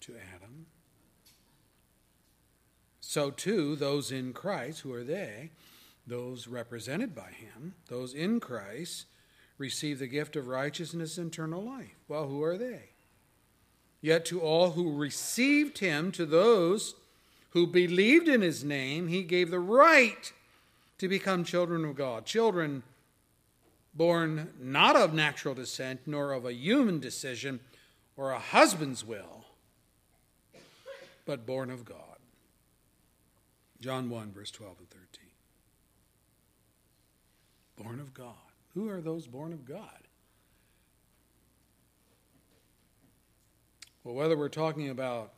to Adam. So, too, those in Christ, who are they? Those represented by him, those in Christ, receive the gift of righteousness and eternal life. Well, who are they? Yet to all who received him, to those who believed in his name, he gave the right to become children of God. Children born not of natural descent, nor of a human decision or a husband's will, but born of God. John 1, verse 12 and 13. Born of God. Who are those born of God? Whether we're talking about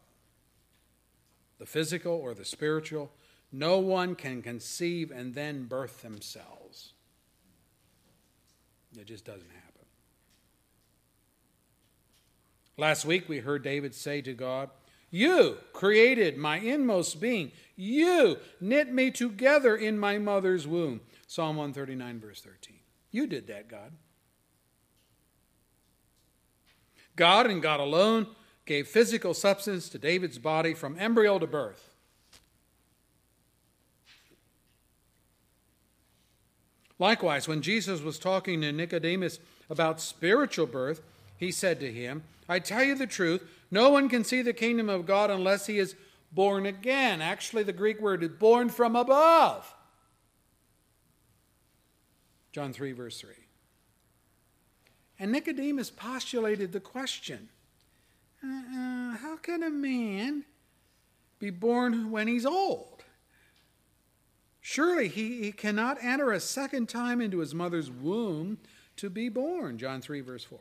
the physical or the spiritual, no one can conceive and then birth themselves. It just doesn't happen. Last week we heard David say to God, You created my inmost being. You knit me together in my mother's womb. Psalm 139, verse 13. You did that, God. God and God alone gave physical substance to David's body from embryo to birth. Likewise, when Jesus was talking to Nicodemus about spiritual birth, he said to him, I tell you the truth, no one can see the kingdom of God unless he is born again. Actually, the Greek word is born from above. John 3, verse 3. And Nicodemus postulated the question uh, how can a man be born when he's old? Surely he, he cannot enter a second time into his mother's womb to be born. John 3, verse 4.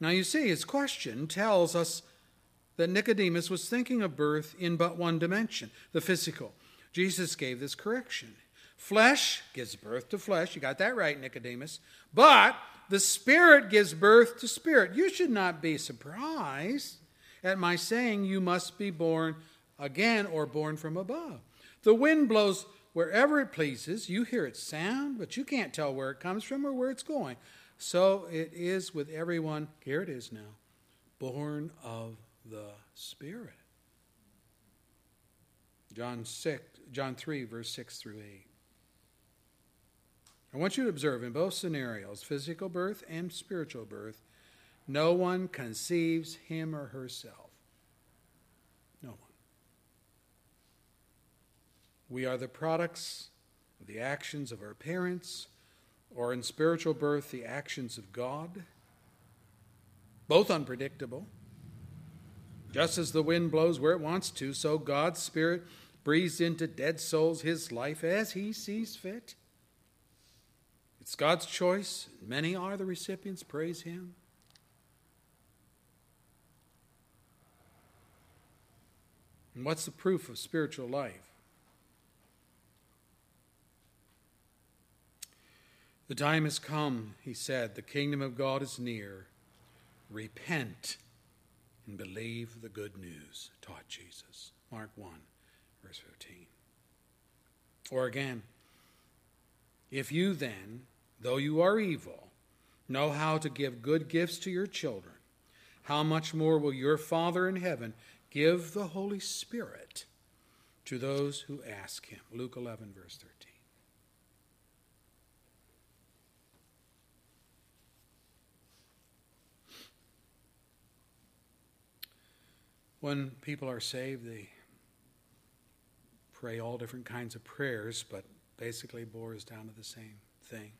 Now you see, his question tells us that Nicodemus was thinking of birth in but one dimension, the physical. Jesus gave this correction. Flesh gives birth to flesh. You got that right, Nicodemus. But the Spirit gives birth to spirit. You should not be surprised at my saying you must be born again or born from above. The wind blows wherever it pleases. You hear its sound, but you can't tell where it comes from or where it's going. So it is with everyone, here it is now, born of the Spirit. John 6, John 3, verse 6 through 8. I want you to observe in both scenarios, physical birth and spiritual birth, no one conceives him or herself. No one. We are the products of the actions of our parents, or in spiritual birth, the actions of God. Both unpredictable. Just as the wind blows where it wants to, so God's Spirit breathes into dead souls his life as he sees fit. It's God's choice. Many are the recipients. Praise Him. And what's the proof of spiritual life? The time has come, he said. The kingdom of God is near. Repent and believe the good news, taught Jesus. Mark 1, verse 15. Or again, if you then, though you are evil, know how to give good gifts to your children, how much more will your Father in heaven give the Holy Spirit to those who ask him? Luke 11, verse 13. When people are saved, they pray all different kinds of prayers, but basically boils down to the same thing.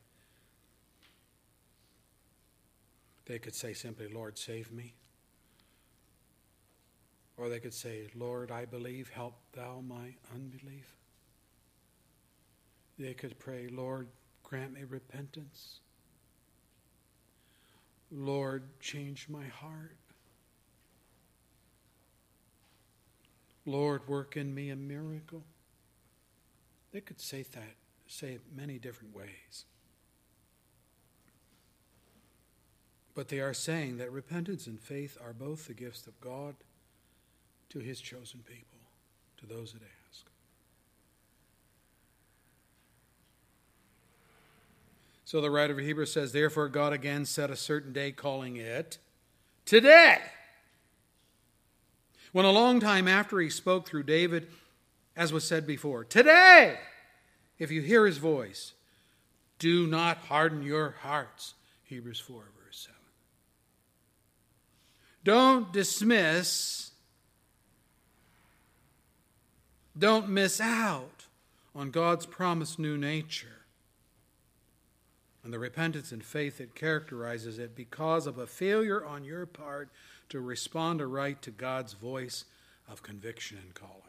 They could say simply, Lord, save me. Or they could say, Lord, I believe, help thou my unbelief. They could pray, Lord, grant me repentance. Lord, change my heart. Lord, work in me a miracle. They could say that, say it many different ways. But they are saying that repentance and faith are both the gifts of God to his chosen people, to those that ask. So the writer of Hebrews says, Therefore God again set a certain day, calling it today. When a long time after he spoke through David, as was said before, Today, if you hear his voice, do not harden your hearts. Hebrews 4, verse 7. Don't dismiss, don't miss out on God's promised new nature and the repentance and faith that characterizes it because of a failure on your part to respond aright to God's voice of conviction and calling.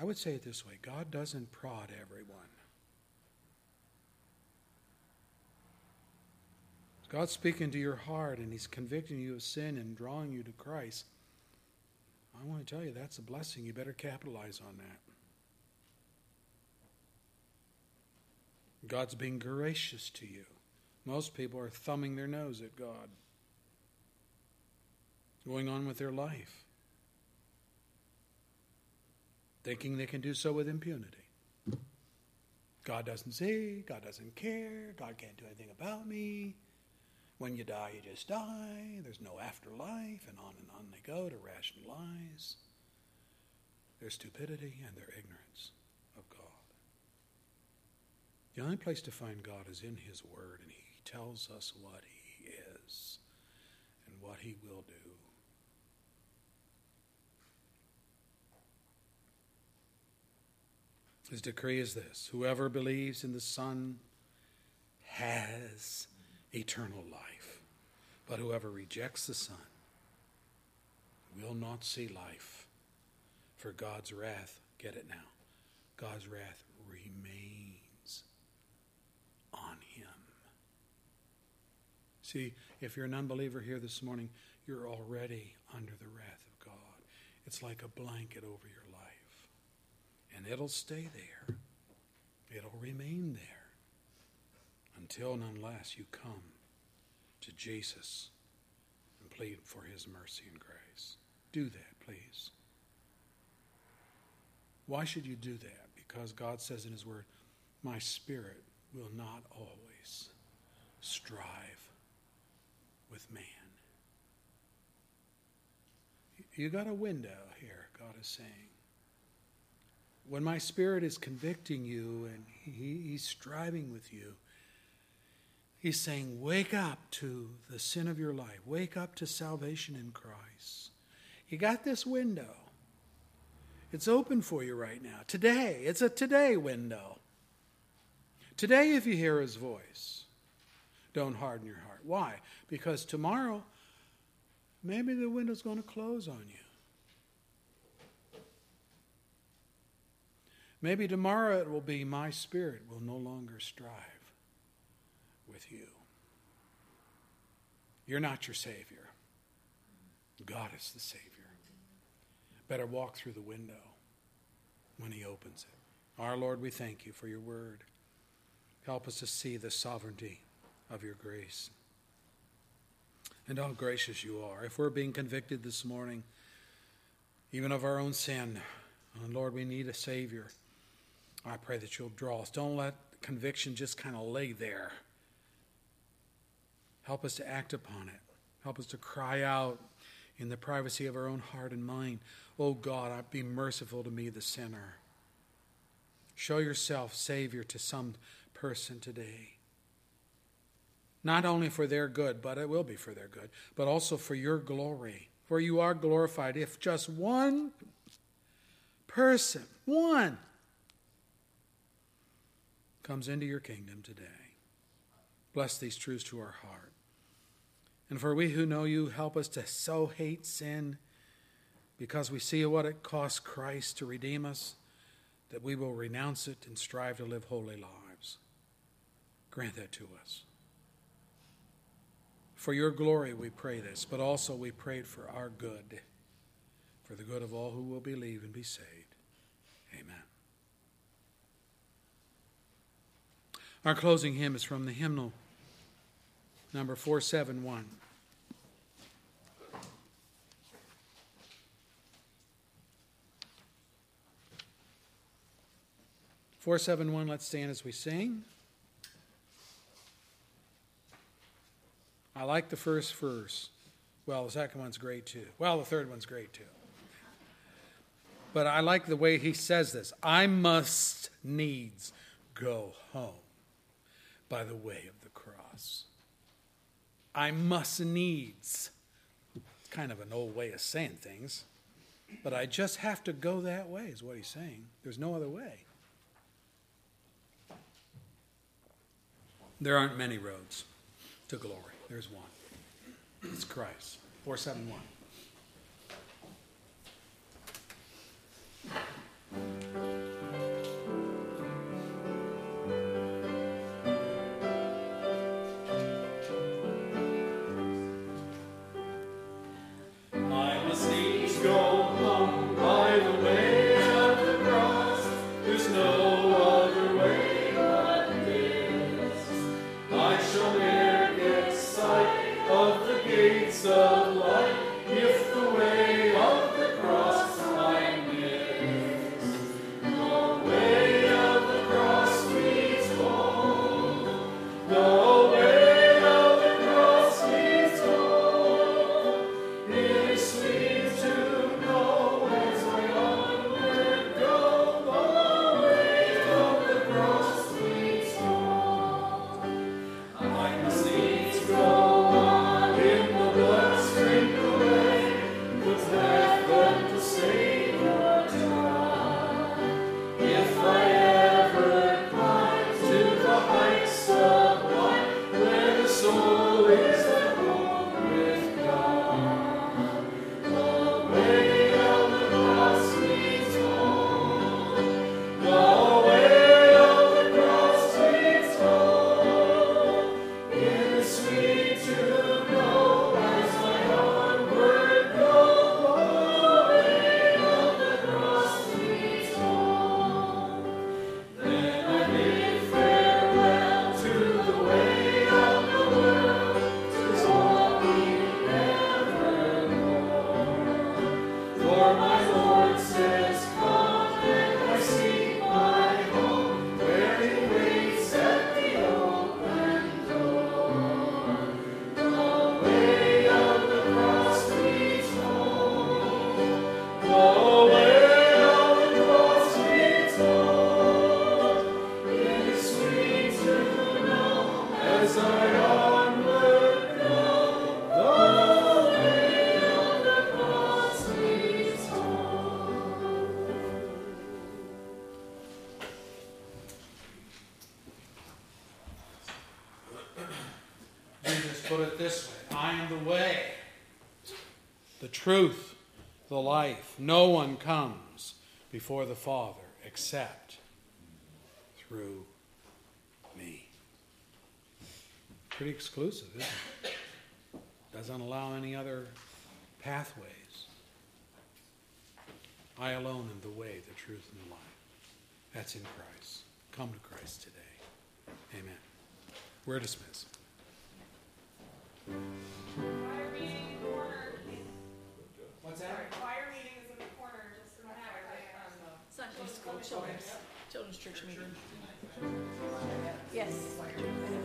I would say it this way God doesn't prod everyone. God's speaking to your heart and He's convicting you of sin and drawing you to Christ. I want to tell you that's a blessing. You better capitalize on that. God's being gracious to you. Most people are thumbing their nose at God, going on with their life, thinking they can do so with impunity. God doesn't see, God doesn't care, God can't do anything about me. When you die, you just die. There's no afterlife, and on and on they go to rationalize their stupidity and their ignorance. Of God. The only place to find God is in His Word, and He tells us what He is and what He will do. His decree is this whoever believes in the Son has eternal life, but whoever rejects the Son will not see life, for God's wrath, get it now, God's wrath remains on him. See, if you're an unbeliever here this morning, you're already under the wrath of God. It's like a blanket over your life. And it'll stay there, it'll remain there until and unless you come to Jesus and plead for his mercy and grace. Do that, please. Why should you do that? Because God says in his word, My spirit will not always strive with man. You got a window here, God is saying. When my spirit is convicting you and he, he's striving with you, he's saying, Wake up to the sin of your life. Wake up to salvation in Christ. You got this window. It's open for you right now. Today. It's a today window. Today, if you hear his voice, don't harden your heart. Why? Because tomorrow, maybe the window's going to close on you. Maybe tomorrow it will be, My spirit will no longer strive with you. You're not your Savior. God is the Savior. Better walk through the window when He opens it. Our Lord, we thank you for your word. Help us to see the sovereignty of your grace. And how gracious you are. If we're being convicted this morning, even of our own sin, and Lord, we need a Savior. I pray that you'll draw us. Don't let conviction just kind of lay there. Help us to act upon it. Help us to cry out in the privacy of our own heart and mind, Oh God, be merciful to me, the sinner. Show yourself Savior to some person today. Not only for their good, but it will be for their good, but also for your glory. For you are glorified if just one person, one, comes into your kingdom today. Bless these truths to our heart. And for we who know you, help us to so hate sin because we see what it costs Christ to redeem us, that we will renounce it and strive to live holy lives. Grant that to us. For your glory, we pray this, but also we pray it for our good, for the good of all who will believe and be saved. Amen. Our closing hymn is from the hymnal number 471. 471, let's stand as we sing. I like the first verse. Well, the second one's great too. Well, the third one's great too. But I like the way he says this I must needs go home by the way of the cross. I must needs. It's kind of an old way of saying things, but I just have to go that way, is what he's saying. There's no other way. There aren't many roads to glory. There's one. It's Christ. 471. I truth, the life. No one comes before the Father except through me. Pretty exclusive, isn't it? Doesn't allow any other pathways. I alone am the way, the truth, and the life. That's in Christ. Come to Christ today. Amen. We're dismissed. What's choir meeting is in the corner, just in the back, right on the. Sunday school, children's, children's church meeting. Yes. Choir